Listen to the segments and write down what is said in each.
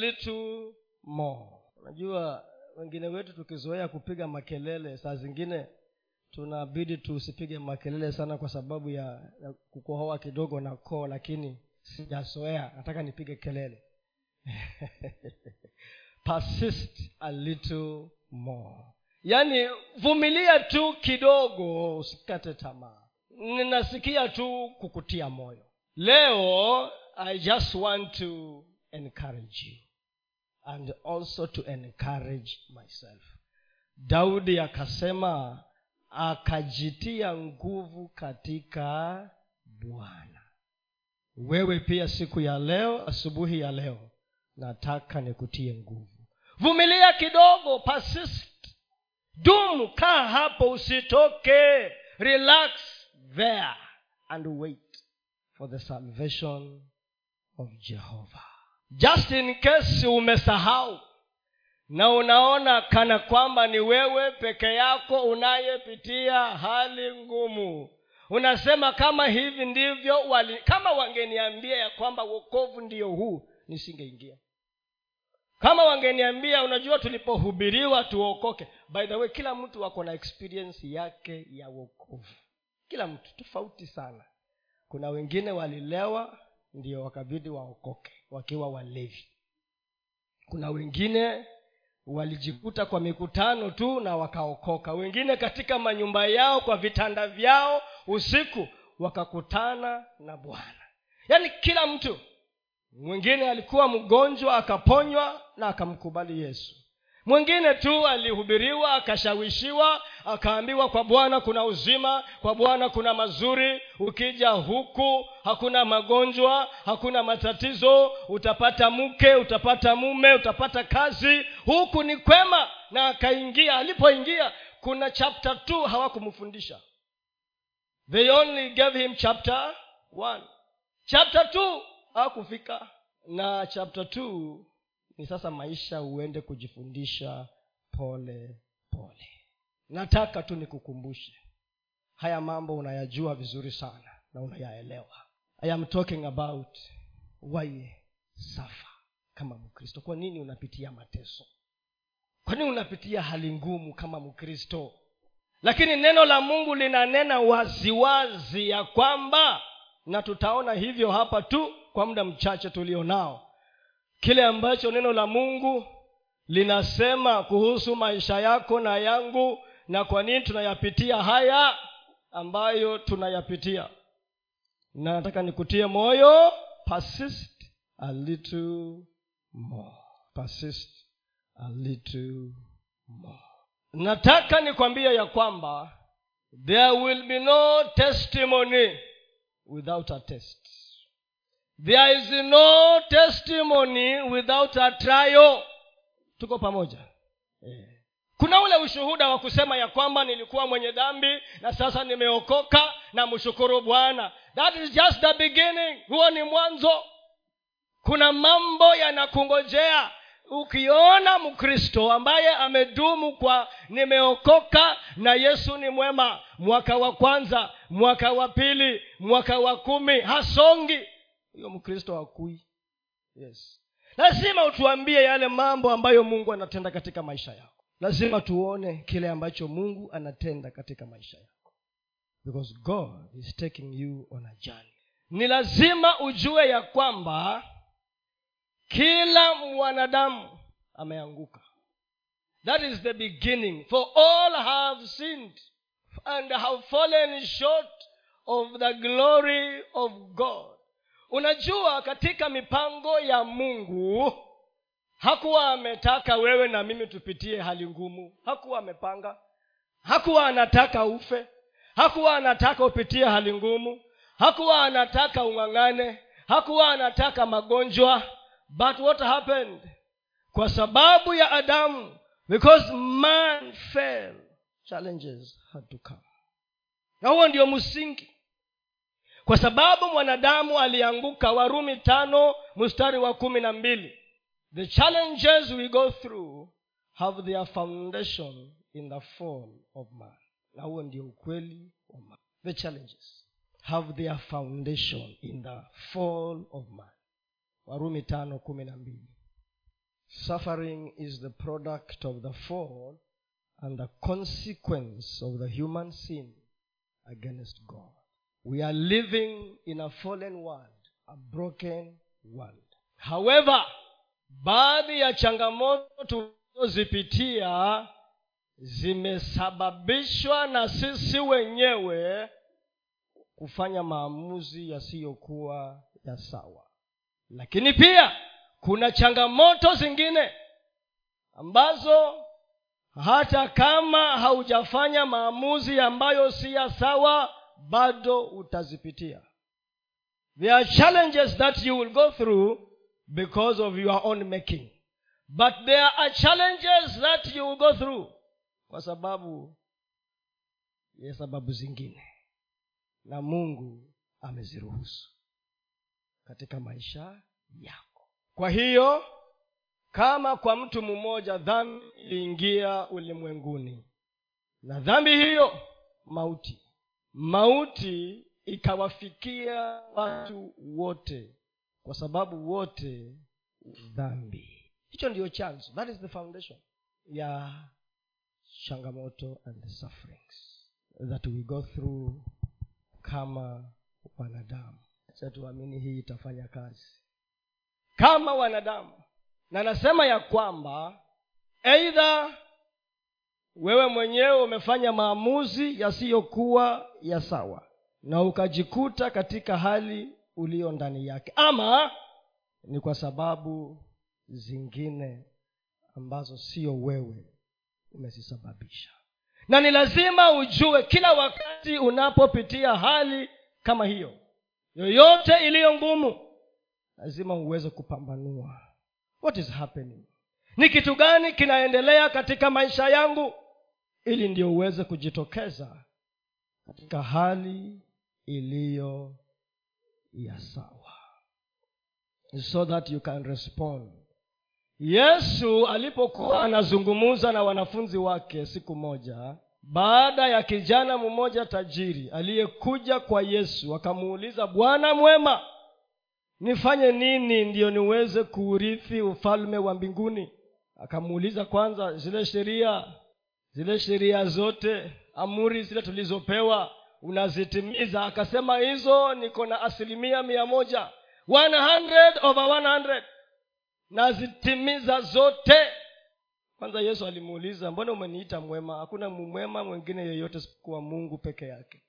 little more unajua wengine wetu tukizoea kupiga makelele saa zingine tunabidi tusipige makelele sana kwa sababu ya, ya kukohoa kidogo na koo lakini sijazoea. Nataka nipige kelele. Persist a little more. Yaani vumilia tu kidogo usikate tamaa. Ninasikia tu kukutia moyo. Leo i just want to encourage you and also to encourage myself. Daudi akasema akajitia nguvu katika bwana. Wewe pia siku ya leo asubuhi ya leo nataka nikutie nguvu. Vumilia kidogo persist. Dumu kaa hapo usitoke. Relax there and wait for the salvation of jehovah just in case umesahau na unaona kana kwamba ni wewe peke yako unayepitia hali ngumu. Unasema kama hivi ndivyo wali, kama wangeniambia ya kwamba wokovu ndio huu nisingeingia. Kama wangeniambia unajua tulipohubiriwa tuokoke. By the way kila mtu ako na experience yake ya wokovu. Kila mtu tofauti sana. Kuna wengine walilewa ndio wakabidi waokoke wakiwa walevi. Kuna wengine walijikuta kwa mikutano tu na wakaokoka. Wengine katika manyumba yao kwa vitanda vyao usiku wakakutana na bwana. Yaani kila mtu mwingine alikuwa mgonjwa akaponywa na akamkubali yesu mwingine tu alihubiriwa akashawishiwa akaambiwa kwa bwana kuna uzima kwa bwana kuna mazuri. Ukija huku hakuna magonjwa hakuna matatizo. Utapata mke utapata mume utapata kazi. Huku ni kwema. Na akaingia alipoingia kuna chapter t hawakumfundisha. They only gave him chapter one. Chapter two hawakufika. Na chapter two ni sasa maisha uende kujifundisha pole pole. Nataka tu nikukumbushe haya mambo unayajua vizuri sana na unayaelewa. I am talking about why safa kama mkristo. Kwa nini unapitia mateso? Kwa nini unapitia hali ngumu kama mkristo? Lakini neno la mungu linanena waziwazi ya kwamba na tutaona hivyo hapa tu kwa muda mchache tulio nao kile ambacho neno la mungu linasema kuhusu maisha yako na yangu na kwa nini tunayapitia haya ambayo tunayapitia. Na nataka nikutie moyo persist a little more persist a little more. Nataka nikwambie ya kwamba there will be no testimony without a test there is no testimony without a trial. Tuko pamoja. Yeah. kuna ule ushuhuda wa kusema ya kwamba nilikuwa mwenye dhambi na sasa nimeokoka na mshukuru bwana. That is just the beginning. Huo ni mwanzo. Kuna mambo yanakungojea. Ukiona mkristo ambaye amedumu kwa nimeokoka na yesu ni mwema mwaka wa kwanza mwaka wa pili mwaka wa kumi hasongi huyo mkristo hakui. Yes. Lazima utuambie yale mambo ambayo mungu anatenda katika maisha yako. Lazima tuone kile ambacho mungu anatenda katika maisha yako. Because god is taking you on a journey. Ni lazima ujue ya kwamba kila mwanadamu ameanguka. That is the beginning. For all have sinned and have fallen short of the glory of god unajua katika mipango ya mungu hakuwa ametaka wewe na mimi tupitie hali ngumu. Hakuwa amepanga. Hakuwa anataka ufe. Hakuwa anataka upitie hali ngumu. Hakuwa anataka ung'ang'ane. Hakuwa anataka magonjwa. But what happened? Kwa sababu ya adamu because man fell challenges had to come. Na huo ndio msingi kwa sababu mwanadamu alianguka warumi tano mstari wa kumi na mbili. The challenges we go through have their foundation in the fall of man. Na huo ndio ukweli wa man. The challenges have their foundation in the fall of man. Warumi tano kumi na mbili. Suffering is the product of the fall and the consequence of the human sin against god we are living in a fallen world a broken world. However baadhi ya changamoto tulizozipitia zimesababishwa na sisi wenyewe kufanya maamuzi yasiyokuwa ya sawa. Lakini pia kuna changamoto zingine ambazo hata kama haujafanya maamuzi ambayo si ya sawa bado utazipitia. There are challenges that you will go through because of your own making. But there are challenges that you will go through kwa sababu ya sababu zingine. Na mungu ameziruhusu katika maisha yako. Kwa hiyo kama kwa mtu mmoja dhambi iliingia ulimwenguni na dhambi hiyo mauti mauti ikawafikia watu wote kwa sababu wote dhambi. Hicho ndiyo chanzo. That is the foundation ya changamoto and the sufferings that we go through kama wanadamu. Sa tuamini hii itafanya kazi. Kama wanadamu. Na nasema ya kwamba eidha wewe mwenyewe umefanya maamuzi yasiyokuwa ya sawa na ukajikuta katika hali uliyo ndani yake. Ama ni kwa sababu zingine ambazo sio wewe umezisababisha. Na ni lazima ujue kila wakati unapopitia hali kama hiyo yoyote iliyo ngumu lazima uweze kupambanua. What is happening? Ni kitu gani kinaendelea katika maisha yangu ili ndio uweze kujitokeza katika hali iliyo ya sawa. So that you can respond. Yesu alipokuwa anazungumza na wanafunzi wake siku moja baada ya kijana mmoja tajiri aliyekuja kwa yesu akamuuliza bwana mwema nifanye nini ndiyo niweze kuurithi ufalme wa mbinguni? Akamuuliza kwanza zile sheria zile sheria zote amuri zile tulizopewa unazitimiza. Akasema hizo niko na asilimia mia moja. 100 over 100 nazitimiza zote. Kwanza yesu alimuuliza mbona umeniita mwema? Hakuna mwema mwingine yeyote isipokuwa mungu peke yake.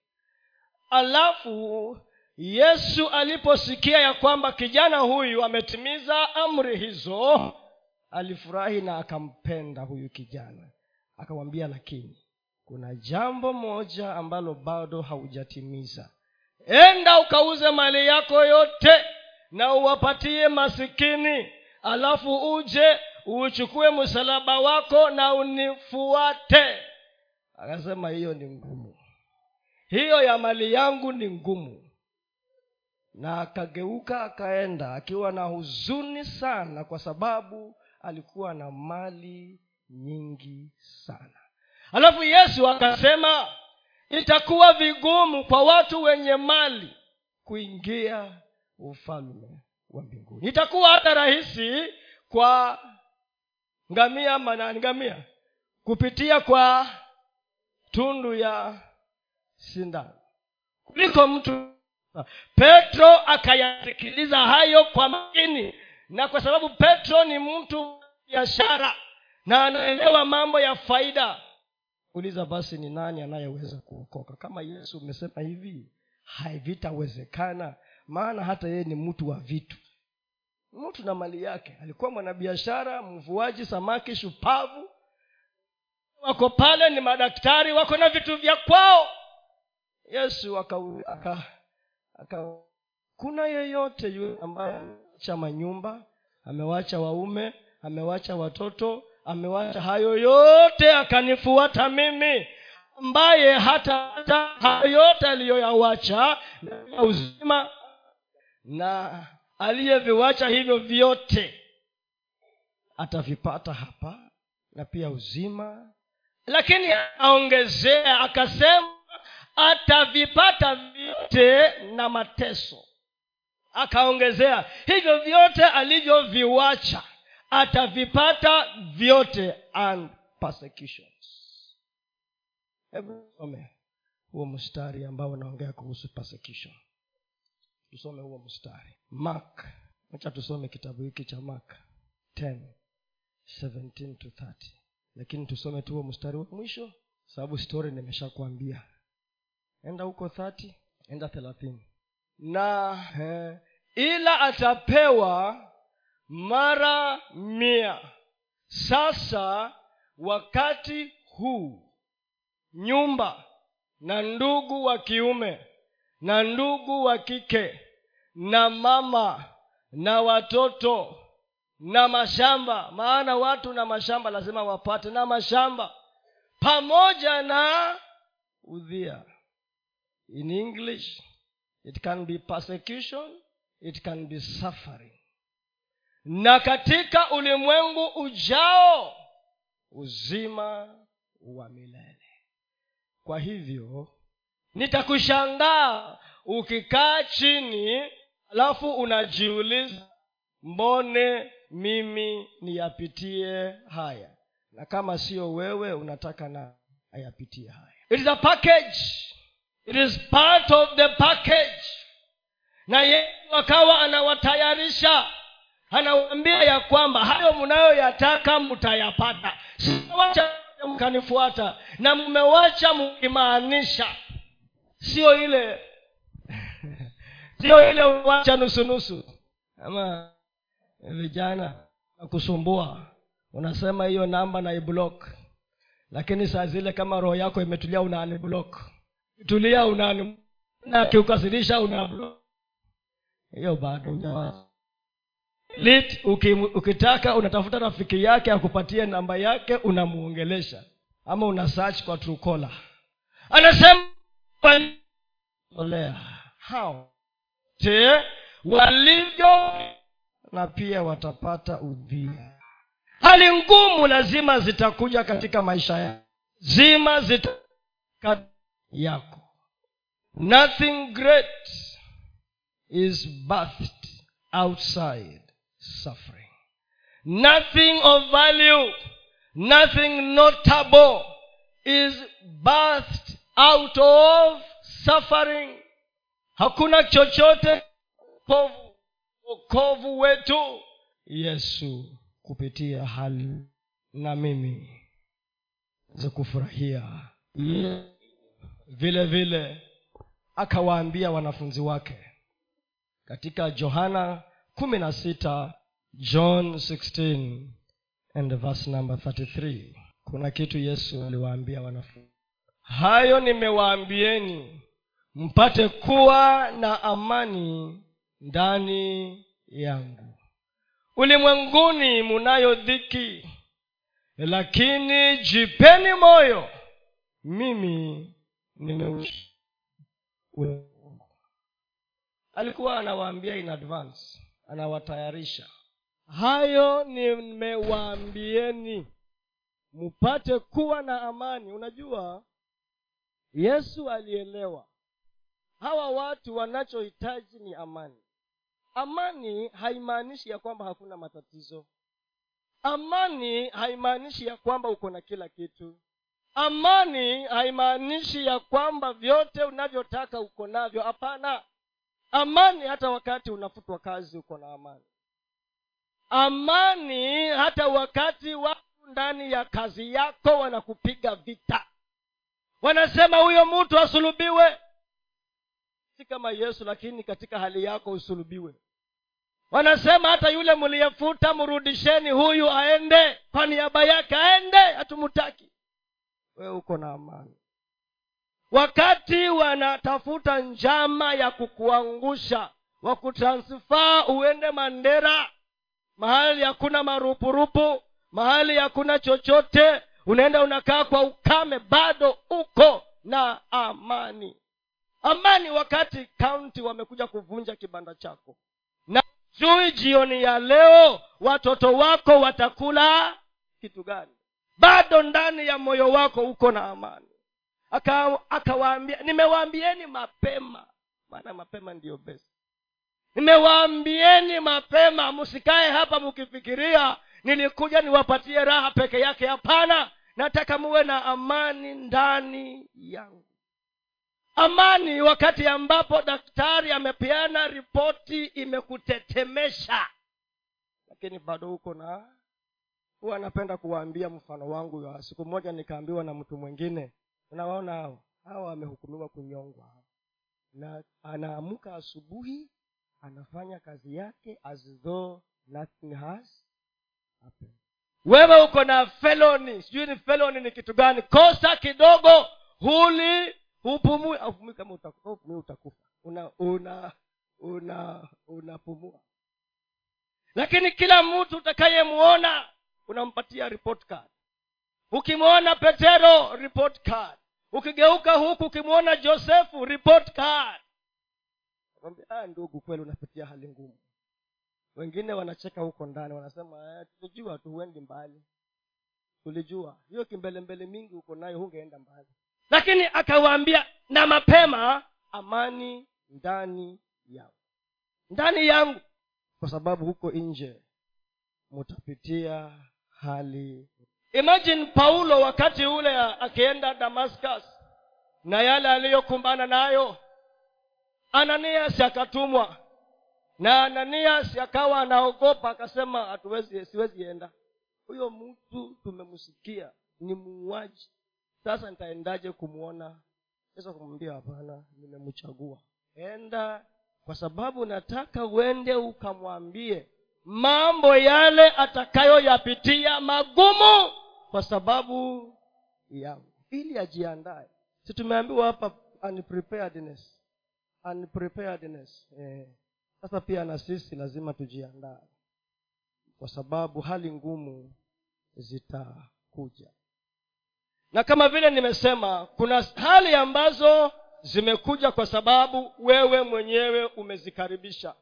Alafu yesu aliposikia ya kwamba kijana huyu ametimiza amri hizo alifurahi na akampenda huyu kijana akamwambia lakini kuna jambo moja ambalo bado haujatimiza. Enda ukauze mali yako yote na uwapatie masikini alafu uje uuchukue msalaba wako na unifuate. Akasema hiyo ni ngumu. Hiyo ya mali yangu ni ngumu. Na akageuka akaenda akiwa na huzuni sana kwa sababu alikuwa na mali nyingi sana. Alafu yesu akasema itakuwa vigumu kwa watu wenye mali kuingia ufalme wa mbinguni. Itakuwa hata rahisi kwa ngamia manani ngamia kupitia kwa tundu ya sindano. Kuliko mtu petro akayasikiliza hayo kwa makini na kwa sababu petro ni mtu biashara na anaelewa mambo ya faida. Uliza basi ni nani anayeweza kuokoka? Kama yesu umesema hivi havitawezekana maana hata yeye ni mtu wa vitu. Mtu na mali yake. Alikuwa mwanabiashara mvuaji samaki shupavu. Wako pale ni madaktari wako na vitu vya kwao. Yesu aka, aka, aka kuna yeyote yule ambaye amewacha manyumba amewacha waume amewacha watoto amewacha hayo yote akanifuata mimi ambaye hata hata hayo yote aliyoyawacha na uzima na aliyeviwacha hivyo vyote atavipata hapa na pia uzima. Lakini aongezea akasema atavipata vyote na mateso. Akaongezea hivyo vyote alivyoviwacha atavipata vyote and persecutions. Hebu huo mstari ambao unaongea kuhusu persecution. Tusome huo mstari. Mark acha tusome kitabu hiki cha mark 10 17 to 30 lakini tusome tu huo mstari wa mwisho sababu story nimeshakwambia. Enda huko 30 enda thelathini. Na eh, ila atapewa mara mia. Sasa wakati huu nyumba na ndugu wa kiume na ndugu wa kike na mama na watoto na mashamba maana watu na mashamba lazima wapate na mashamba pamoja na udhia. In english it can be persecution it can be suffering na katika ulimwengu ujao uzima wa milele. Kwa hivyo nitakushangaa ukikaa chini alafu unajiuliza mbone mimi niyapitie haya? Na kama sio wewe unataka na ayapitie haya. It is a package. It is part of the package. Na yesu akawa anawatayarisha anawaambia ya kwamba hayo mnayoyataka mtayapata. Siwacha mkanifuata na mmewacha mkimaanisha. Sio ile sio ile wacha nusunusu ama vijana nakusumbua. Unasema hiyo namba na iblock. Lakini saa zile kama roho yako imetulia unaaniblock tulia unani na kiukasirisha una hiyo bado lit ukitaka unatafuta rafiki yake akupatie namba yake unamuongelesha. Ama una search kwa trukola anasema olea. Hao te walivyo na pia watapata udhia. Hali ngumu lazima zitakuja katika maisha yako zima zita yako. Nothing great is birthed outside suffering. Nothing of value nothing notable is birthed out of suffering. Hakuna chochote povu wokovu wetu. Yesu kupitia hali na mimi za kufurahia. Vile vile akawaambia wanafunzi wake katika johana kumi na sita john 16 and verse number 33 kuna kitu yesu aliwaambia wanafunzi. Hayo nimewaambieni mpate kuwa na amani ndani yangu. Ulimwenguni munayo dhiki lakini jipeni moyo mimi nimeushi. Alikuwa anawaambia in advance anawatayarisha. Hayo nimewaambieni mpate kuwa na amani. Unajua yesu alielewa. Hawa watu wanachohitaji ni amani. Amani haimaanishi ya kwamba hakuna matatizo. Amani haimaanishi ya kwamba uko na kila kitu. Amani haimaanishi ya kwamba vyote unavyotaka uko navyo. Hapana amani hata wakati unafutwa kazi uko na amani. Amani hata wakati watu ndani ya kazi yako wanakupiga vita. Wanasema huyo mtu asulubiwe. Si kama yesu lakini katika hali yako usulubiwe. Wanasema hata yule mliyefuta mrudisheni huyu aende. Kwa niaba yake aende hatumutaki wewe uko na amani wakati wanatafuta njama ya kukuangusha wakutransfaa uende mandera mahali hakuna marupurupu mahali hakuna chochote unaenda unakaa kwa ukame bado uko na amani. Amani wakati kaunti wamekuja kuvunja kibanda chako. Na jui jioni ya leo watoto wako watakula kitu gani? Bado ndani ya moyo wako uko na amani akawaambia aka nimewaambieni mapema. Maana mapema ndiyo best. Nimewaambieni mapema msikae hapa mkifikiria nilikuja niwapatie raha peke yake. Hapana nataka muwe na amani ndani yangu. Amani wakati ambapo daktari amepeana ripoti imekutetemesha. Lakini bado huko na huwa anapenda kuwaambia mfano wangu. Wa siku moja nikaambiwa na mtu mwingine unawaona hao? Hawa wamehukumiwa kunyongwa. Na anaamka asubuhi anafanya kazi yake as nothing has happened. Wewe uko na feloni. Sijui ni feloni ni kitu gani. Kosa kidogo huli hupumui. Hupumui kama utakufa utakufa. Una una una unapumua. Lakini kila mtu utakayemwona unampatia report card. Ukimwona petero report card ukigeuka huku ukimwona josefu report card. Ah, ndugu kweli unapitia hali ngumu. Wengine wanacheka huko ndani wanasema eh, tulijua tu huendi mbali. Tulijua. Hiyo kimbelembele mingi uko nayo hungeenda mbali. Lakini akawaambia na mapema amani ndani yangu. Ndani yangu kwa sababu huko nje mutapitia hali imagine paulo wakati ule akienda damascus na yale aliyokumbana nayo. Ananias akatumwa na ananias akawa anaogopa akasema hatuwezi siwezi enda. Huyo mtu tumemsikia ni muuaji. Sasa nitaendaje kumwona sasa kumwambia hapana nimemchagua. Enda kwa sababu nataka uende ukamwambie mambo yale atakayoyapitia magumu kwa sababu yangu ili ajiandae. Si tumeambiwa hapa unpreparedness unpreparedness eh. sasa pia na sisi lazima tujiandae kwa sababu hali ngumu zitakuja. Na kama vile nimesema kuna hali ambazo zimekuja kwa sababu wewe mwenyewe umezikaribisha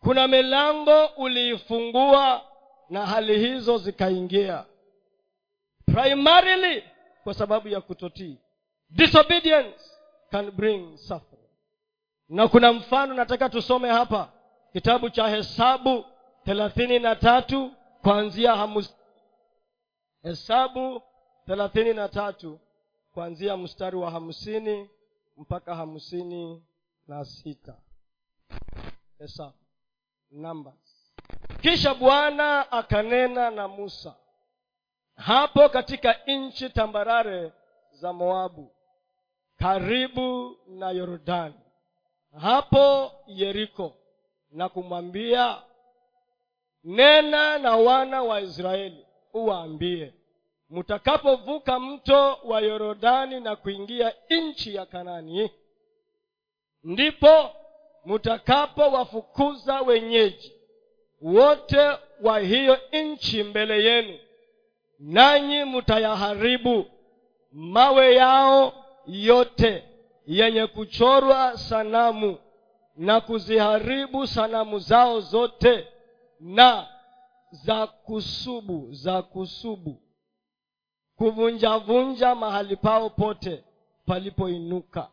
kuna milango uliifungua na hali hizo zikaingia. Primarily kwa sababu ya kutotii. Disobedience can bring suffering. Na kuna mfano nataka tusome hapa. Kitabu cha hesabu thelathini na tatu kuanzia hamus hesabu thelathini na tatu kuanzia mstari wa hamsini mpaka hamsini na sita. Hesabu numbers. Kisha bwana akanena na musa hapo katika nchi tambarare za moabu karibu na yordani hapo yeriko na kumwambia nena na wana wa israeli uwaambie mtakapovuka mto wa yorodani na kuingia nchi ya kanani ndipo mtakapowafukuza wenyeji wote wa hiyo nchi mbele yenu nanyi mtayaharibu mawe yao yote yenye kuchorwa sanamu na kuziharibu sanamu zao zote na za kusubu za kusubu kuvunjavunja mahali pao pote palipoinuka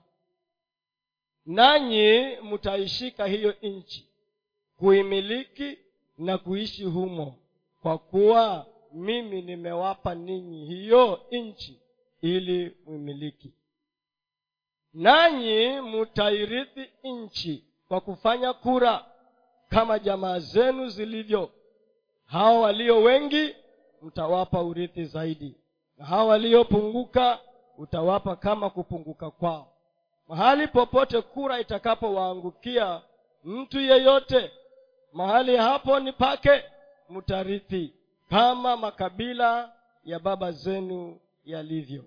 nanyi mtaishika hiyo nchi kuimiliki na kuishi humo. Kwa kuwa mimi nimewapa ninyi hiyo nchi ili mwimiliki. Nanyi mtairithi nchi kwa kufanya kura kama jamaa zenu zilivyo. Hao walio wengi mtawapa urithi zaidi na hao waliopunguka utawapa kama kupunguka kwao mahali popote kura itakapowaangukia mtu yeyote mahali hapo ni pake mtarithi kama makabila ya baba zenu yalivyo.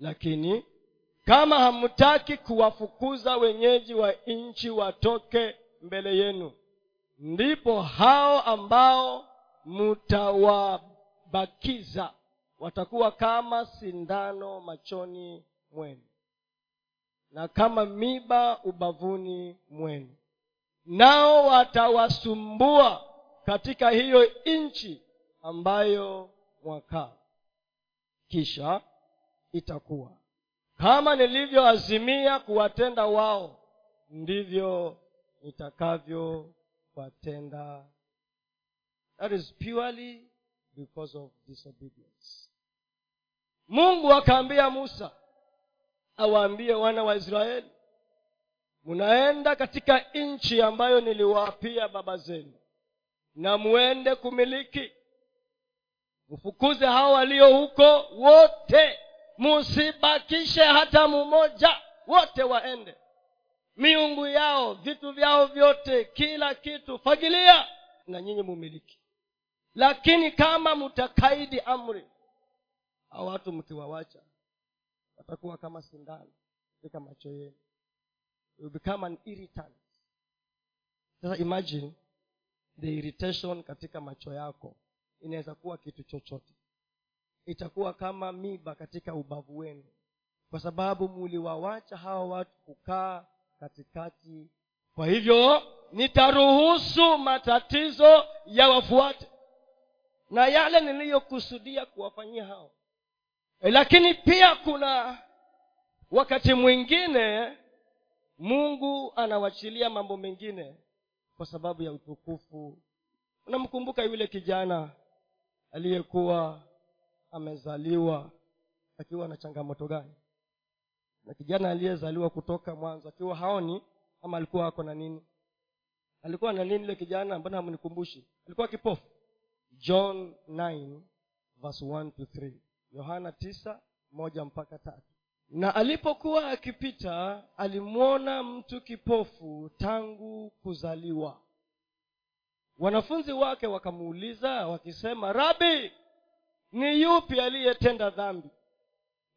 Lakini kama hamtaki kuwafukuza wenyeji wa nchi watoke mbele yenu ndipo hao ambao mtawabakiza watakuwa kama sindano machoni mwenu na kama miba ubavuni mwenu. Nao watawasumbua katika hiyo nchi ambayo mwakaa. Kisha itakuwa kama nilivyoazimia kuwatenda wao ndivyo nitakavyowatenda that is purely because of disobedience. Mungu akaambia musa awaambie wana wa israeli munaenda katika nchi ambayo niliwaapia baba zenu na muende kumiliki. Mfukuze hao walio huko wote musibakishe hata mmoja wote waende. Miungu yao vitu vyao vyote kila kitu fagilia na nyinyi mumiliki. Lakini kama mtakaidi amri au watu mkiwawacha watakuwa kama sindano katika macho yenu. Become an irritant. Sasa imagine the irritation katika macho yako. Inaweza kuwa kitu chochote. Itakuwa kama miba katika ubavu wenu. Kwa sababu muliwawacha hawa watu kukaa katikati. Kwa hivyo nitaruhusu matatizo yawafuate. Na yale niliyokusudia kuwafanyia hao lakini pia kuna wakati mwingine mungu anawachilia mambo mengine kwa sababu ya utukufu. Unamkumbuka yule kijana aliyekuwa amezaliwa akiwa na changamoto gani? Na kijana aliyezaliwa kutoka mwanzo akiwa haoni ama alikuwa ako na nini? Alikuwa na nini ile kijana? Mbona hamnikumbushi alikuwa kipofu. John 9 verse 1 to 3 yohana moja mpaka tatu. Na alipokuwa akipita alimwona mtu kipofu tangu kuzaliwa. Wanafunzi wake wakamuuliza wakisema rabi ni yupi aliyetenda dhambi?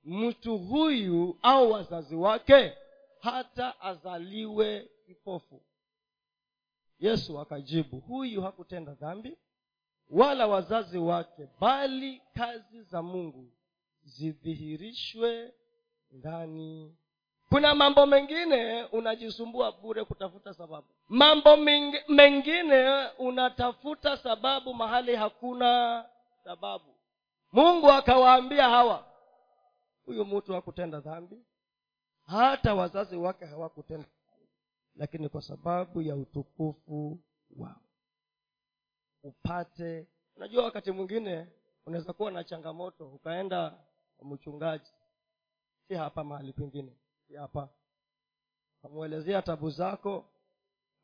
Mtu huyu au wazazi wake? Hata azaliwe kipofu. Yesu akajibu huyu hakutenda dhambi wala wazazi wake bali kazi za mungu zidhihirishwe ndani. Kuna mambo mengine unajisumbua bure kutafuta sababu. Mambo mengine unatafuta sababu mahali hakuna sababu. Mungu akawaambia hawa huyu mtu hakutenda dhambi hata wazazi wake hawakutenda lakini kwa sababu ya utukufu wao upate. Unajua wakati mwingine unaweza kuwa na changamoto ukaenda mchungaji. Si hapa mahali pengine si hapa. Kamwelezea tabu zako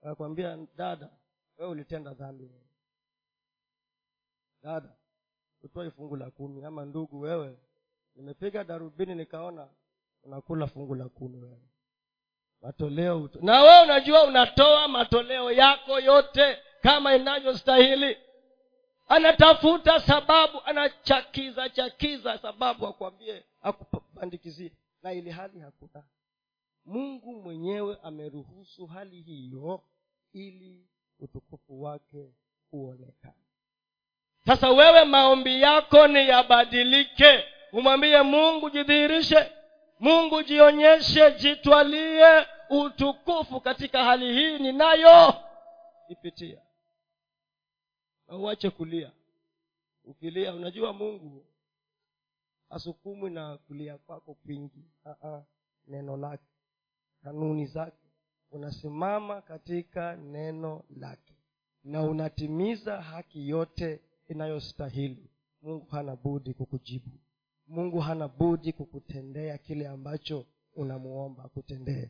akakwambia dada wewe ulitenda dhambi. Dada utoe fungu la kumi ama ndugu wewe nimepiga darubini nikaona unakula fungu la kumi wewe. Matoleo uto. na wewe unajua unatoa matoleo yako yote kama inavyostahili. Anatafuta sababu anachakiza chakiza sababu akwambie akupandikizie na ili hali hakuna. Mungu mwenyewe ameruhusu hali hiyo ili utukufu wake uonekane. Sasa wewe maombi yako ni yabadilike. Umwambie mungu jidhihirishe. Mungu jionyeshe jitwalie. Utukufu katika hali hii ninayo. Ipitia uache kulia. Ukilia unajua mungu asukumwi na kulia kwako kwingi. Neno lake. Kanuni zake. Unasimama katika neno lake. Na unatimiza haki yote inayostahili. Mungu hana budi kukujibu. Mungu hana budi kukutendea kile ambacho unamuomba akutendee.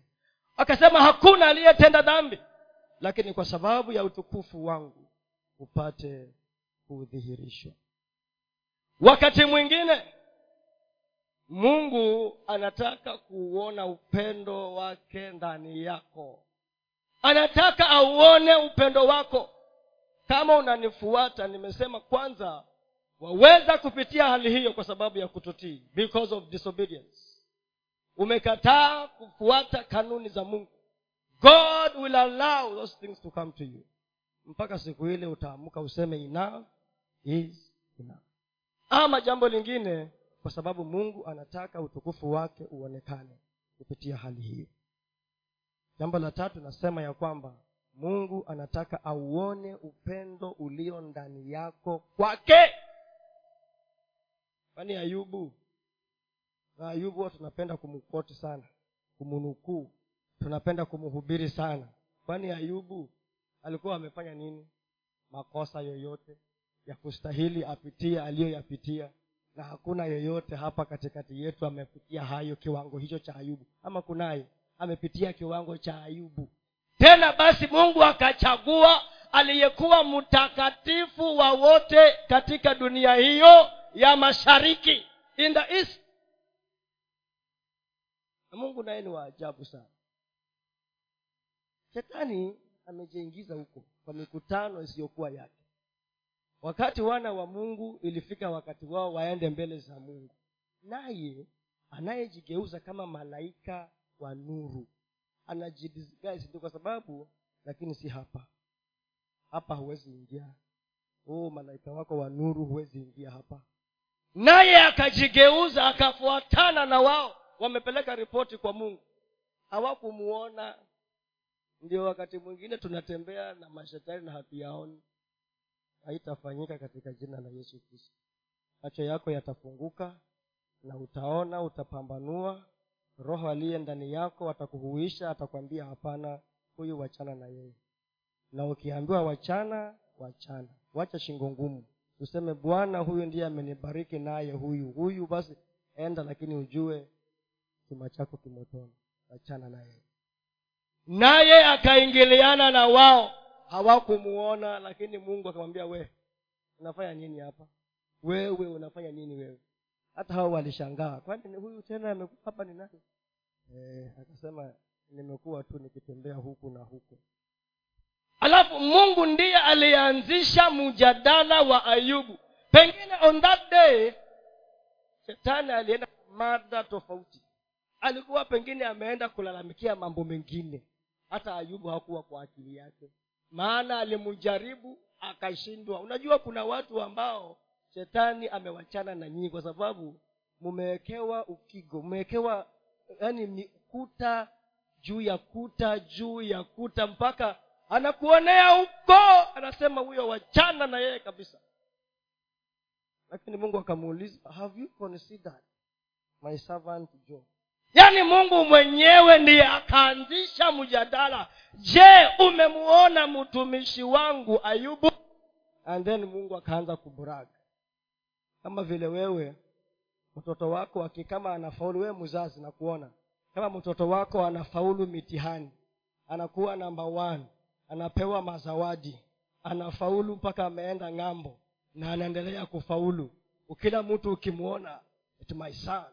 Akasema hakuna aliyetenda dhambi. Lakini kwa sababu ya utukufu wangu upate kudhihirishwa. Wakati mwingine mungu anataka kuuona upendo wake ndani yako. Anataka auone upendo wako. Kama unanifuata nimesema kwanza waweza kupitia hali hiyo kwa sababu ya kutotii because of disobedience. Umekataa kufuata kanuni za mungu. God will allow those things to come to you mpaka siku ile utaamka useme enough is enough ama jambo lingine kwa sababu mungu anataka utukufu wake uonekane kupitia hali hiyo jambo la tatu nasema ya kwamba mungu anataka auone upendo ulio ndani yako kwake. Kwani ayubu? Na ayubu huwa tunapenda kumkoti sana kumunukuu tunapenda kumhubiri sana. Kwani ayubu alikuwa amefanya nini? Makosa yoyote ya kustahili apitie aliyoyapitia. Na hakuna yoyote hapa katikati yetu amepitia hayo kiwango hicho cha ayubu. Ama kunaye? Amepitia kiwango cha ayubu. Tena basi mungu akachagua aliyekuwa mtakatifu wa wote katika dunia hiyo ya mashariki in the east. Mungu naye ni waajabu sana. Shetani amejiingiza huko kwa mikutano isiyokuwa yake. Wakati wana wa mungu ilifika wakati wao waende mbele za mungu. Naye anayejigeuza kama malaika wa nuru. Anajidisguise kwa sababu lakini si hapa. Hapa huwezi ingia. Oh malaika wako wa nuru huwezi ingia hapa. Naye akajigeuza akafuatana na wao. Wamepeleka ripoti kwa mungu. Hawakumuona ndio wakati mwingine tunatembea na mashetani na hatuyaoni haitafanyika katika jina la yesu kristo. Macho yako yatafunguka na utaona utapambanua. Roho aliye ndani yako atakuhuisha atakwambia hapana huyu wachana na yeye. Na ukiambiwa wachana wachana. Wacha shingo ngumu. Tuseme bwana huyu ndiye amenibariki naye huyu huyu. Basi enda lakini ujue chuma chako kimotoni wachana naye naye akaingiliana na wao. Hawakumuona lakini mungu akamwambia we unafanya nini hapa? Wewe unafanya nini wewe? Hata hao walishangaa kwani huyu tena hapa ni nani? E, akasema nimekuwa tu nikitembea huku na huku. Alafu mungu ndiye alianzisha mjadala wa ayubu. Pengine on that day shetani alienda mada tofauti. Alikuwa pengine ameenda kulalamikia mambo mengine hata ayubu hakuwa kwa akili yake. Maana alimjaribu akashindwa. Unajua kuna watu ambao shetani amewachana na nyinyi kwa sababu mumewekewa ukigo mmewekewa yani kuta juu ya kuta juu ya kuta mpaka anakuonea huko anasema huyo wachana na yeye kabisa. Lakini mungu akamuuliza have you considered my servant job yaani mungu mwenyewe ndiye akaanzisha mjadala. Je umemuona mtumishi wangu ayubu? And then mungu akaanza kuburaga kama vile wewe mtoto wako aki kama anafaulu wewe mzazi nakuona. Kama mtoto wako anafaulu mitihani anakuwa namba one anapewa mazawadi anafaulu mpaka ameenda ng'ambo na anaendelea kufaulu. Ukila mtu ukimwona my son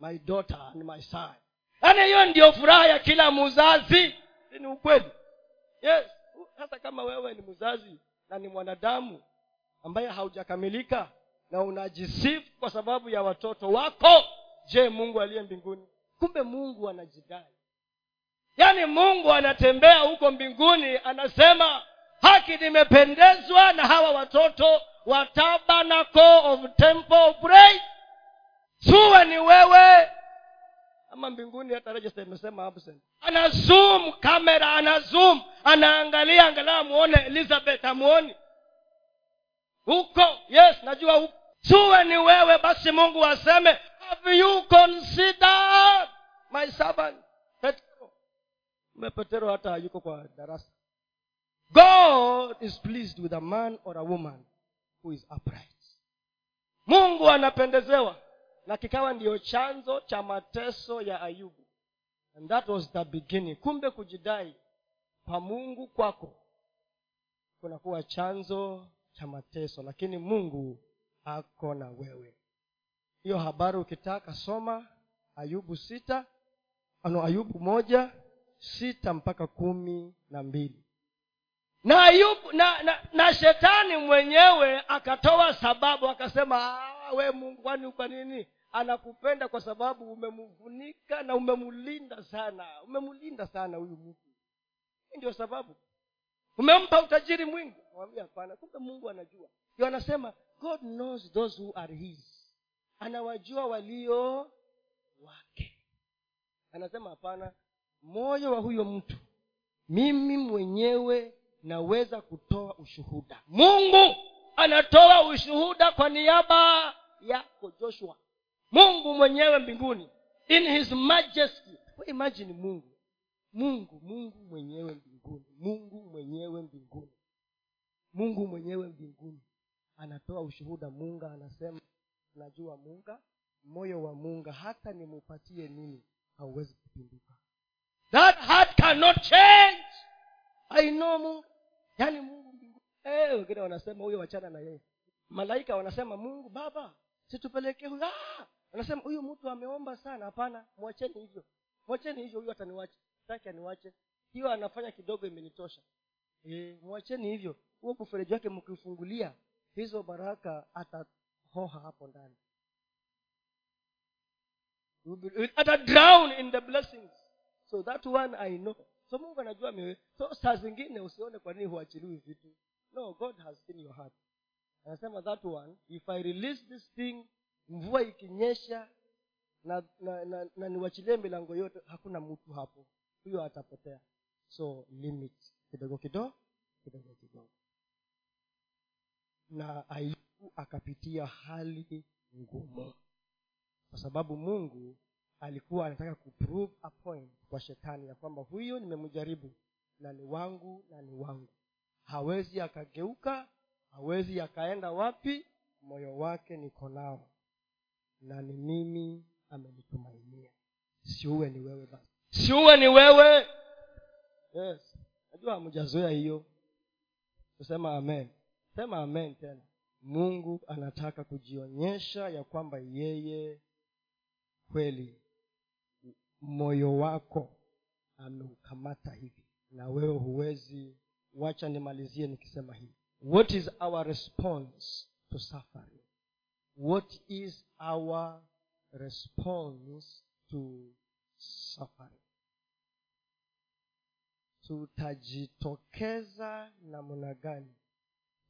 my daughter and my son. Yaani hiyo ndio furaha ya kila mzazi. Ni ukweli. Yes. Hata kama wewe ni mzazi na ni mwanadamu ambaye haujakamilika na unajisifu kwa sababu ya watoto wako je mungu aliye mbinguni? Kumbe mungu anajidai. Yaani mungu anatembea huko mbinguni anasema haki nimependezwa na hawa watoto wa tabernacle of temple of praise suwe ni wewe. Ama mbinguni hata imesema absent ana zoom kamera ana zoom. Anaangalia angalau amuone elizabeth amuoni. Huko yes najua huko. Suwe ni wewe basi mungu aseme have you considered my servant? Petero petero hata hayuko kwa darasa. God is pleased with a man or a woman who is upright. Mungu anapendezewa na kikawa ndiyo chanzo cha mateso ya ayubu. And that was the beginning. Kumbe kujidai pa mungu kwako kunakuwa chanzo cha mateso. Lakini mungu ako na wewe. Hiyo habari ukitaka soma ayubu sita. Ano ayubu moja sita mpaka kumi na mbili. Na ayubu na, na, na shetani mwenyewe akatoa sababu akasema we mungu kwani kwa nini anakupenda kwa sababu umemvunika na umemlinda sana. Umemlinda sana huyu mtu. Hii ndio sababu. Umempa utajiri mwingi. Nawambia hapana kumbe mungu anajua. Ndio anasema god knows those who are his. Anawajua walio wake. Anasema hapana moyo wa huyo mtu mimi mwenyewe naweza kutoa ushuhuda. Mungu anatoa ushuhuda kwa niaba yako joshua mungu mwenyewe mbinguni. In his majesty. Imagine mungu. Mungu mungu mwenyewe mbinguni. Mungu mwenyewe mbinguni. Mungu mwenyewe mbinguni. Anatoa ushuhuda munga anasema najua munga moyo wa munga hata nimupatie nini hauwezi kupinduka. That heart cannot change. I know mungu. Yaani mungu mbinguni. Eh, wengine wanasema huyo wachana na yeye. Malaika wanasema mungu baba situpelekee huyo. Ah! Wanasema huyu mtu ameomba sana. Hapana mwacheni hivyo. Mwacheni hivyo huyu ataniwache taki aniwache. Hiyo anafanya kidogo imenitosha. E, mwacheni hivyo. Huo mfereji wake mkiufungulia hizo baraka atahoha hapo ndani. Ata drown in the blessings. So that one i know. So mungu anajua mewe so saa zingine usione kwa nini huachiliwi vitu. No god has seen your heart. Anasema that one if i release this thing mvua ikinyesha na na, na, na niwachilie milango yote hakuna mtu hapo. Huyo atapotea. So limit. Kidogo kidogo kidogo kidogo. Na ayubu akapitia hali ngumu. Kwa sababu mungu alikuwa anataka kuprove a point kwa shetani ya kwamba huyo nimemjaribu na ni wangu na ni wangu. Hawezi akageuka hawezi akaenda wapi moyo wake niko nao na ni mimi amenitumainia siuwe ni wewe basi. Siuwe ni wewe. Yes. Najua hamjazoea hiyo. Kusema amen. Sema amen tena. Mungu anataka kujionyesha ya kwamba yeye kweli moyo wako ameukamata hivi. Na wewe huwezi. Wacha nimalizie nikisema hivi. What is our response to suffering? What is our response to suffering. Tutajitokeza namna gani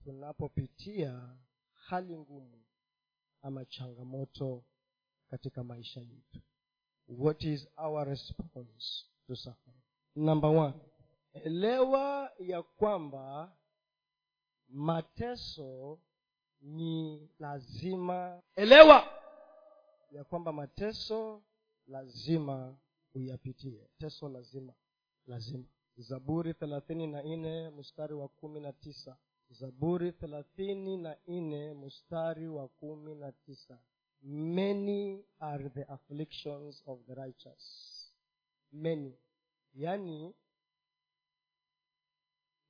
tunapopitia hali ngumu ama changamoto katika maisha yetu? What is our response to suffering? Number one elewa ya kwamba mateso ni lazima elewa ya kwamba mateso lazima uyapitie. Teso lazima lazima. Zaburi thelathini na nne mstari wa kumi na tisa. Zaburi thelathini na nne mstari wa kumi na tisa. Many are the afflictions of the righteous. Many. Yaani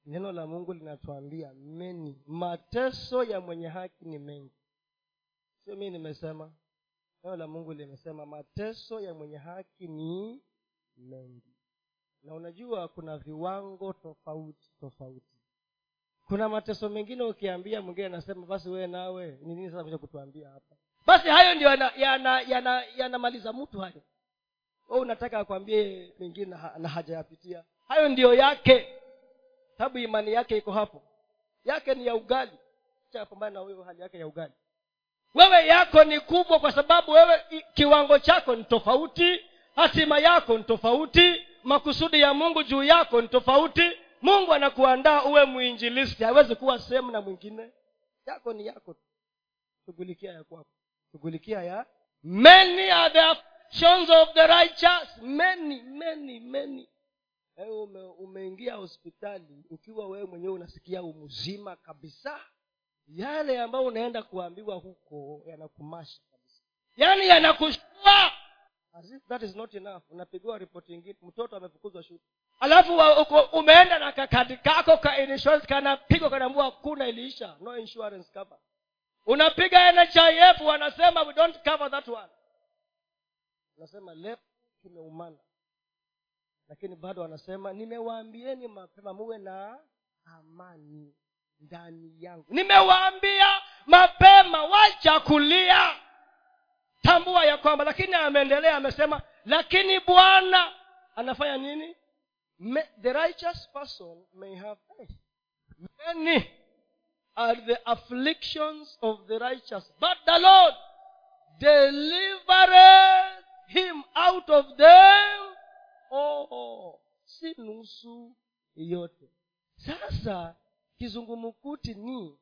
neno la mungu linatuambia meni. Mateso ya mwenye haki ni mengi. Sio mii nimesema. Neno la mungu limesema mateso ya mwenye haki ni mengi. Na unajua kuna viwango tofauti tofauti. Kuna mateso mengine ukiambia mwingine anasema basi wee nawe. Ni nini sasa kuja kutuambia hapa? Basi hayo ndio yanamaliza yana, yana, yana mtu hayo. Unataka akwambie mengine na, na hajayapitia. Hayo ndiyo yake sababu imani yake iko hapo. Yake ni ya ugali. Chapambana na wewe hali yake ya ugali. Wewe yako ni kubwa kwa sababu wewe kiwango chako ni tofauti hatima yako ni tofauti makusudi ya mungu juu yako ni tofauti. Mungu anakuandaa uwe mwinjilisti hawezi kuwa sehemu na mwingine. Yako ni yako shughulikia ya kwako. Shughulikia ya many are the of the righteous. Many many many ume, umeingia hospitali ukiwa wewe mwenyewe unasikia umzima kabisa. Yale ambayo unaenda kuambiwa huko yanakumasha kabisa. Yaani yanakushua that is not enough. Unapigiwa ripoti ingine mtoto amefukuzwa shule. Alafu umeenda na kakadi kako ka insurance kanapigwa kanaambua kuna iliisha. No insurance cover. Unapiga nhif wanasema we don't cover that one. Unasema leo kimeumana lakini bado wanasema nimewaambieni mapema muwe na amani ndani yangu. Nimewaambia mapema wacha kulia. Tambua ya kwamba lakini ameendelea amesema lakini bwana anafanya nini? The righteous person may have faith. Many are the afflictions of the righteous but the lord delivered him out of them oh, si nusu yote. Sasa kizungumkuti ni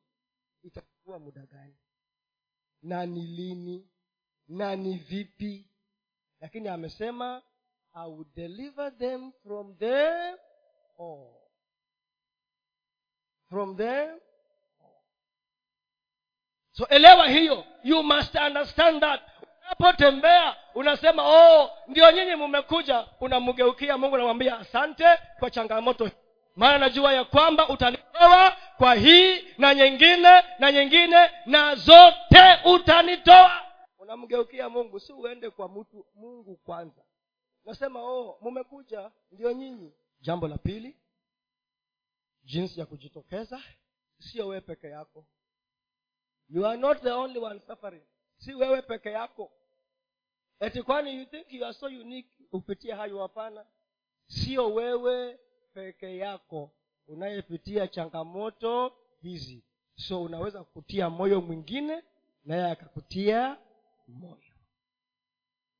itakuwa muda gani? Na ni lini? Na ni vipi? Lakini amesema i will deliver them from them all from them all. so elewa hiyo. You must understand that unapotembea unasema oh ndio nyinyi mumekuja unamgeukia mungu namwambia asante kwa changamoto maana najua ya kwamba utanitoa kwa hii na nyingine na nyingine na zote utanitoa. Unamgeukia mungu si uende kwa mtu mungu kwanza. Nasema oh mumekuja ndio nyinyi. Jambo la pili jinsi ya kujitokeza sio wee peke yako. You are not the only one suffering si wewe peke yako. Eti kwani you think you are so unique upitie hayo hapana. Sio wewe peke yako unayepitia changamoto hizi. So unaweza kutia moyo mwingine naye akakutia moyo.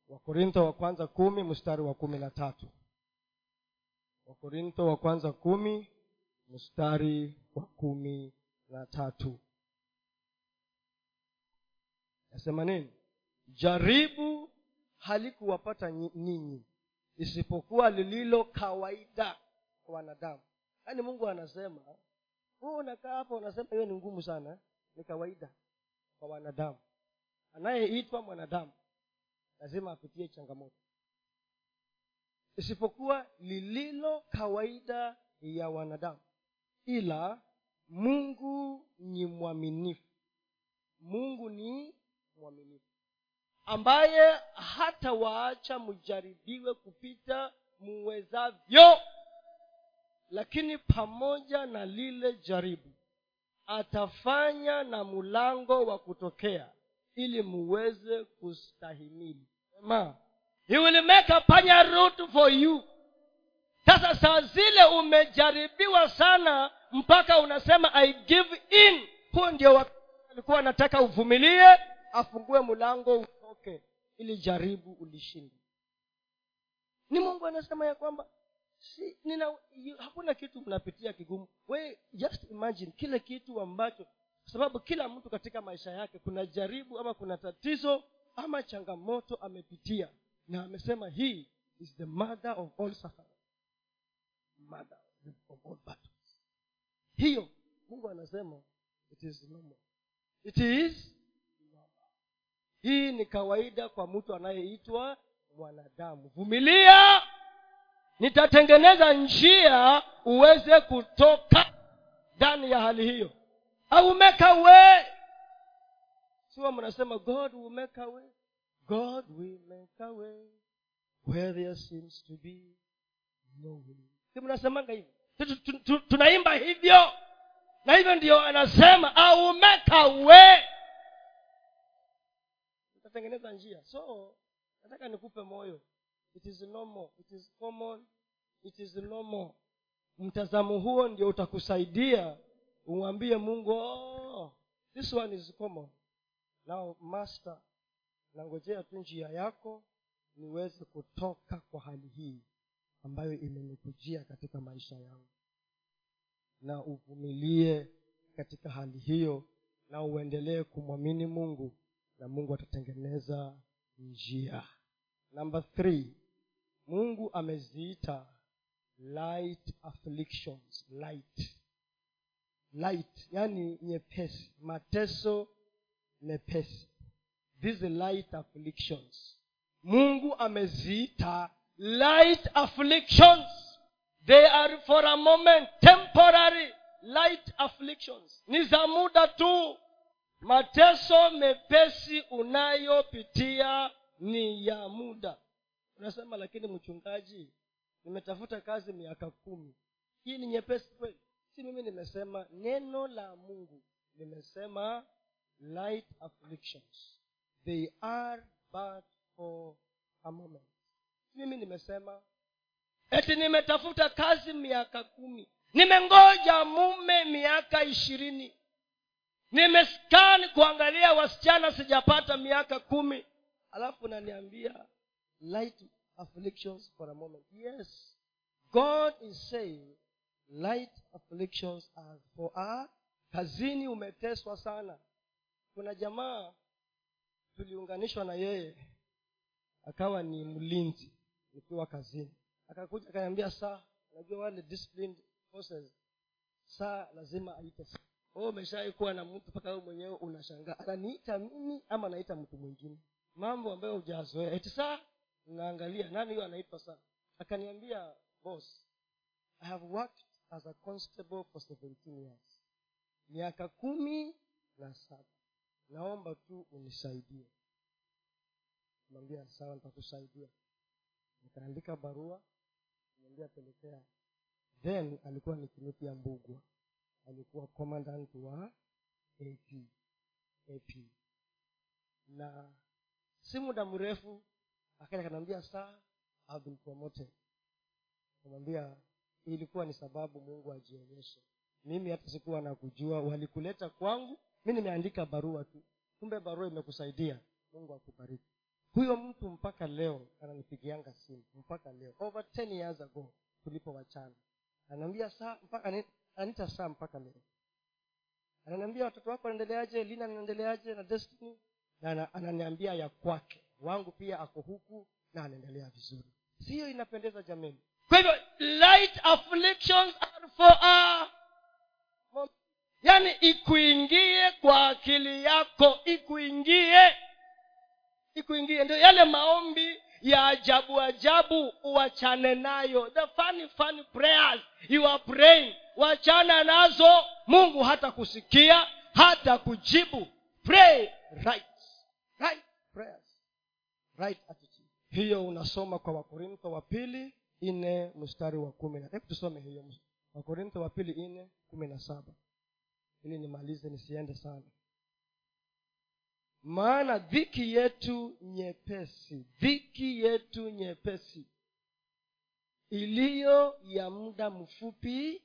Wakorintho wa kwanza kumi mstari wa kumi na tatu. Wakorintho wa kwanza kumi mstari wa kumi na tatu nasema nini? Jaribu halikuwapata ninyi isipokuwa lililo kawaida kwa wanadamu. Yaani mungu anasema huu unakaa hapo unasema hiyo ni ngumu sana ni kawaida kwa wanadamu. Anayeitwa mwanadamu lazima apitie changamoto. Isipokuwa lililo kawaida ya wanadamu. Ila mungu ni mwaminifu. Mungu ni mwaminifu. Ambaye hata waacha mjaribiwe kupita muwezavyo. Lakini pamoja na lile jaribu atafanya na mlango wa kutokea ili muweze kustahimili. Ma he will make a panya route for you. Sasa saa zile umejaribiwa sana mpaka unasema i give in. Huo ndio alikuwa anataka uvumilie afungue mlango utoke ili jaribu ulishinde. Ni mungu anasema ya kwamba si, nina, hakuna kitu mnapitia kigumu. We just imagine kile kitu ambacho kwa sababu kila mtu katika maisha yake kuna jaribu ama kuna tatizo ama changamoto amepitia. Na amesema hii is the mother of all mother of all battles. Hiyo mungu anasema it is normal. It is hii ni kawaida kwa mtu anayeitwa mwanadamu. Vumilia! Nitatengeneza njia uweze kutoka ndani ya hali hiyo. Au make siwa mnasema god will make a way god will make a way where there seems to be no si mnasemanga hivyo tunaimba hivyo. Na hivyo ndio anasema au make a utatengeneza njia. So nataka nikupe moyo. It is normal. It is common. It is normal. Mtazamo huo ndio utakusaidia umwambie mungu oh, this one is common. Now master nangojea tu njia yako niweze kutoka kwa hali hii ambayo imenikujia katika maisha yangu. Na uvumilie katika hali hiyo na uendelee kumwamini mungu na mungu atatengeneza njia. Namba three mungu ameziita light afflictions light. Light yani nyepesi mateso mepesi. These light afflictions. Mungu ameziita light afflictions. They are for a moment temporary light afflictions. Ni za muda tu mateso mepesi unayopitia ni ya muda. Unasema lakini mchungaji nimetafuta kazi miaka kumi. Hii ni nyepesi kweli? Si mimi nimesema neno la mungu nimesema light afflictions they are but for a moment. Mimi nimesema eti nimetafuta kazi miaka kumi nimengoja mume miaka ishirini nimeskan kuangalia wasichana sijapata miaka kumi. Alafu unaniambia light afflictions for a moment. Yes. God is saying light afflictions are for a kazini umeteswa sana. Kuna jamaa tuliunganishwa na yeye akawa ni mlinzi nikiwa kazini. Akakuja akaniambia saa unajua wale disciplined forces saa lazima aite umeshawai kuwa na mtu mpaka wewe mwenyewe unashangaa. Ananiita mimi ama anaita mtu mwingine? Mambo ambayo hujazoea. Eti saa naangalia nani huyo anaitwa saa? Akaniambia boss i have worked as a constable for 17 years. Miaka kumi na saba. Naomba tu unisaidie. Mwambia sawa nitakusaidia. Nikaandika barua niambia pelekea. Then alikuwa ni kinuti ya mbugwa alikuwa commandant wa ap ap na si muda mrefu akaja kanaambia saa I've been ilikuwa ni sababu mungu ajionyeshe. Mimi hata sikuwa nakujua walikuleta kwangu mi nimeandika barua tu. Kumbe barua imekusaidia. Mungu akubariki. Huyo mtu mpaka leo ananipigianga simu mpaka leo. Over 10 years ago tulipowachana anaambia saa mpaka saa mpaka leo. Ananiambia watoto wako wanaendeleaje lina anaendeleaje na destiny. Na ananiambia ya kwake. Wangu pia ako huku na anaendelea vizuri. Siyo inapendeza jameni. Kwa hivyo light afflictions are for a yaani ikuingie kwa akili yako ikuingie. Ikuingie. Ndio yale maombi ya ajabu ajabu uachane nayo. The funny funny prayers you are praying wachana nazo mungu hata kusikia hata kujibu. Pray right right prayers. Right attitude. Hiyo unasoma kwa wakorintho wa pili nne mstari wa kumi na hebu tusome hiyo wakorintho wa pili nne kumi na saba. Ili nimalize nisiende sana. Maana dhiki yetu nyepesi dhiki yetu nyepesi iliyo ya muda mfupi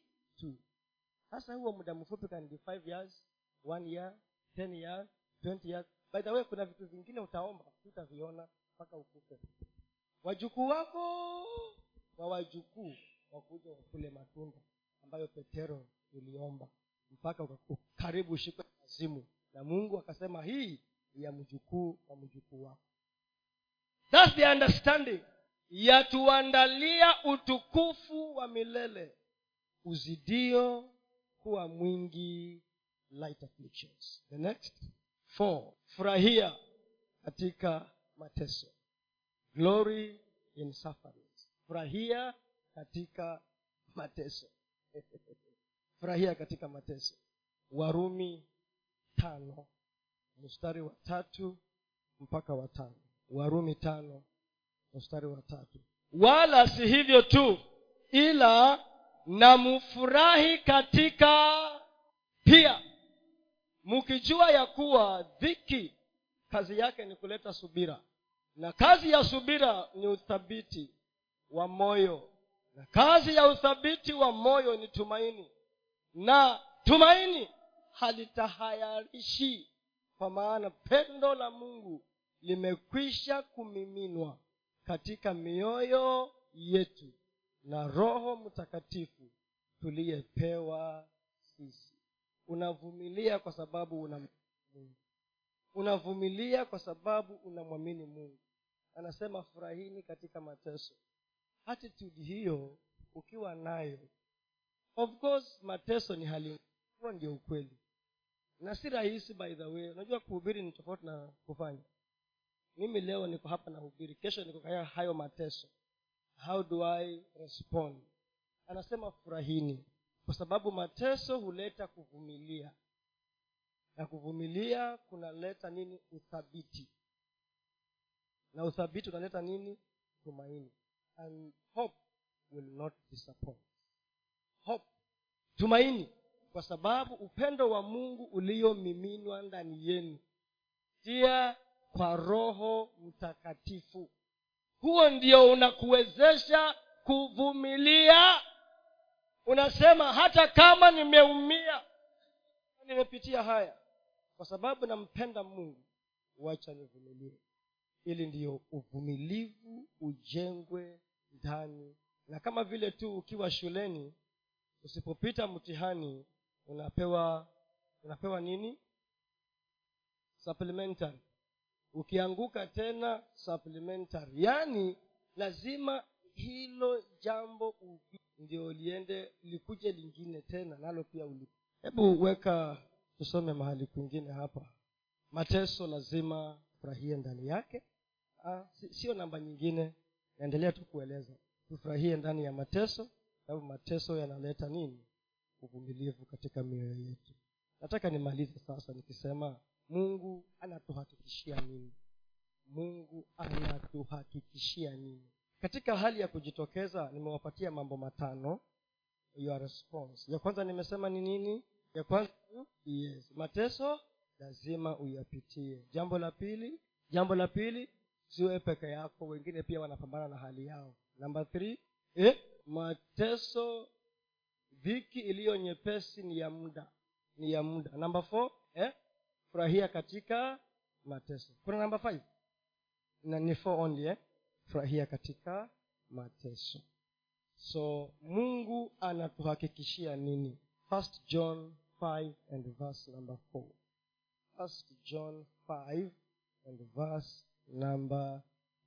sasa huo muda mfupi can be five years one year ten years twenty years. By the way kuna vitu vingine utaomba utaviona mpaka ukufe. Wajukuu wako wa wajukuu wakuja wakule matunda ambayo petero uliomba mpaka karibu ushikwe azimu. Na mungu akasema hii ya mjukuu wa mjukuu wako. Thats the understanding. Yatuandalia utukufu wa milele. Uzidio kuwa mwingi light afflictions the next four furahia katika mateso. Glory in sufferings. Furahia katika mateso. Furahia katika mateso. Warumi tano mstari wa tatu mpaka wa tano. Warumi tano mstari wa tatu. Wala si hivyo tu ila namfurahi katika pia. Mkijua ya kuwa dhiki kazi yake ni kuleta subira. Na kazi ya subira ni uthabiti wa moyo. Na kazi ya uthabiti wa moyo ni tumaini. Na tumaini halitahayarishi kwa maana pendo la mungu limekwisha kumiminwa katika mioyo yetu na roho mtakatifu tuliyepewa sisi. Unavumilia kwa sababu una mungu. Unavumilia kwa sababu unamwamini mungu. Anasema furahini katika mateso. Attitude hiyo ukiwa nayo of course mateso ni hali huo ndio ukweli. Na si rahisi by the way. Unajua kuhubiri ni tofauti na kufanya. Mimi leo niko hapa nahubiri kesho niko kaya hayo mateso how do i respond? Anasema furahini kwa sababu mateso huleta kuvumilia. Na kuvumilia kunaleta nini? Uthabiti. Na uthabiti unaleta nini? Tumaini. And hope will not disappoint. Hope. Tumaini. Kwa sababu upendo wa mungu uliomiminwa ndani yenu. Pia kwa roho mtakatifu huo ndio unakuwezesha kuvumilia. Unasema hata kama nimeumia nimepitia haya. Kwa sababu nampenda mungu wacha nivumilie. Ili ndiyo uvumilivu ujengwe ndani. Na kama vile tu ukiwa shuleni usipopita mtihani unapewa unapewa nini? Supplementary ukianguka tena supplementary yaani lazima hilo jambo ndio liende likuje lingine tena nalo pia uli. Hebu weka tusome mahali kwingine hapa. Mateso lazima tufurahie ndani yake. Ah, sio namba nyingine. Naendelea tu kueleza. Tufurahie ndani ya mateso sababu mateso yanaleta nini? Uvumilivu katika mioyo yetu nataka nimalize sasa nikisema mungu anatuhakikishia nini? Mungu anatuhakikishia nini? Katika hali ya kujitokeza nimewapatia mambo matano your response. Ya kwanza nimesema ni nini? Ya kwanza yes. Mateso lazima uyapitie. Jambo la pili jambo la pili siwe peke yako. Wengine pia wanapambana na hali yao. Namba eh? mateso dhiki iliyo nyepesi ni ya muda ni ya muda. Namba four eh? furahia katika mateso. Kuna namba na ni four only eh? furahia katika mateso. So mungu anatuhakikishia nini? First john 5 and verse number 4 first john 5 and verse number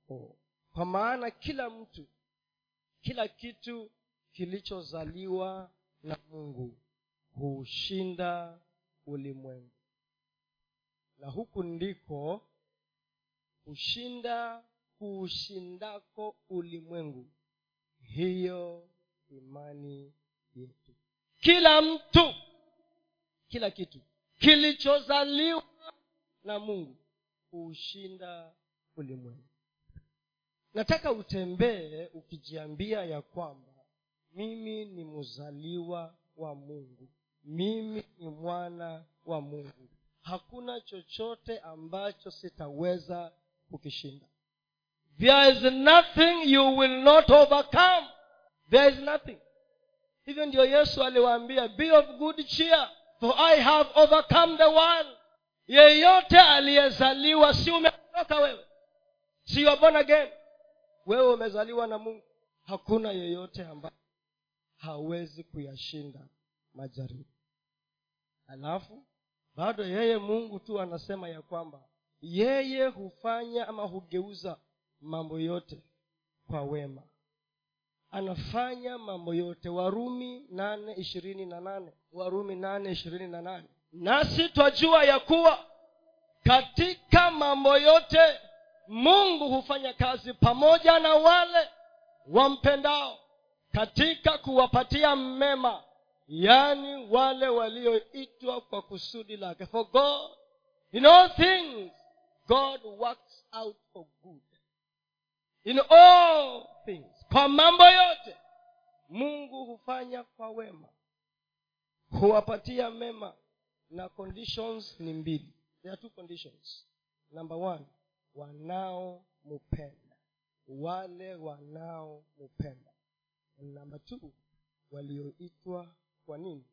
4 kwa maana kila mtu kila kitu kilichozaliwa na mungu huushinda ulimwengu. Na huku ndiko kushinda kuushindako ulimwengu. Hiyo imani yetu. Kila mtu kila kitu kilichozaliwa na mungu huushinda ulimwengu. Nataka utembee ukijiambia ya kwamba mimi ni mzaliwa wa mungu mimi ni mwana wa mungu. Hakuna chochote ambacho sitaweza kukishinda. There is nothing you will not overcome. There is nothing. Hivyo ndiyo yesu aliwaambia be of good cheer for i have overcome the world. Yeyote aliyezaliwa si umeondoka wewe. Si born again. Wewe umezaliwa na mungu. Hakuna yeyote ambaye hawezi kuyashinda majaribu alafu bado yeye mungu tu anasema ya kwamba yeye hufanya ama hugeuza mambo yote kwa wema. Anafanya mambo yote. Warumi nane ishirini na nane. Warumi nane ishirini na nane. Nasi twajua ya kuwa katika mambo yote mungu hufanya kazi pamoja na wale wampendao katika kuwapatia mema yaani wale walioitwa kwa kusudi lake. For god in all things god works out for good. In all things kwa mambo yote mungu hufanya kwa wema. Huwapatia mema na conditions ni mbili. There are two conditions. Number one wanaomupenda. Wale wanaomupenda. Number two walioitwa kwa nini?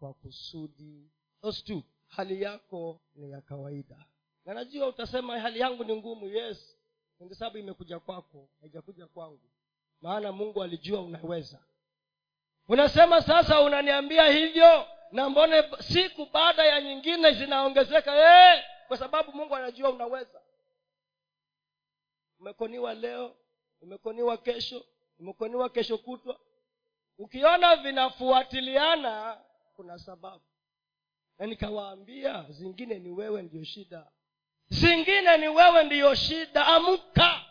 Kwa kusudi. Those hali yako ni ya kawaida. Na najua utasema hali yangu ni ngumu. Yes. Kwa sababu imekuja kwako haijakuja kwangu. Maana mungu alijua unaweza. Unasema sasa unaniambia hivyo na mbone siku baada ya nyingine zinaongezeka. Hey! kwa sababu mungu anajua unaweza. Umekoniwa leo umekoniwa kesho umekoniwa kesho kutwa ukiona vinafuatiliana kuna sababu. Na nikawaambia zingine ni wewe ndiyo shida. Zingine ni wewe ndiyo shida amka!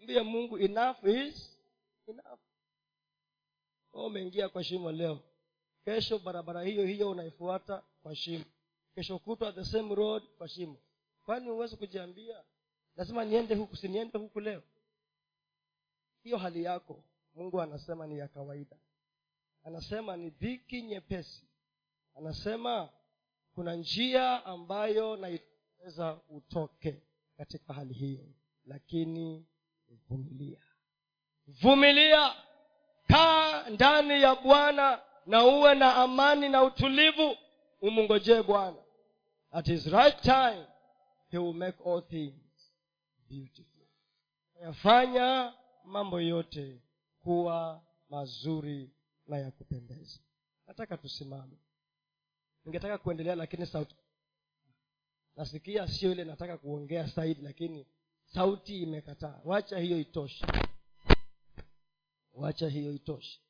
Ambie mungu enough is enough. Umeingia kwa shimo leo. Kesho barabara hiyo hiyo unaifuata kwa shimo. Kesho kutwa the same road kwa shimo. Kwani huwezi kujiambia? Lazima niende huku siniende huku leo. Hiyo hali yako mungu anasema ni ya kawaida. Anasema ni dhiki nyepesi. Anasema kuna njia ambayo naitaweza utoke katika hali hiyo. Lakini vumilia. Vumilia! Kaa ndani ya bwana na uwe na amani na utulivu. Umungojee bwana. At his right time he will make all things beautiful. Yafanya mambo yote kuwa mazuri na ya kupendeza. Nataka tusimame. Ningetaka kuendelea lakini sauti nasikia sio ile nataka kuongea zaidi lakini sauti imekataa. Wacha hiyo itoshe. Wacha hiyo itoshe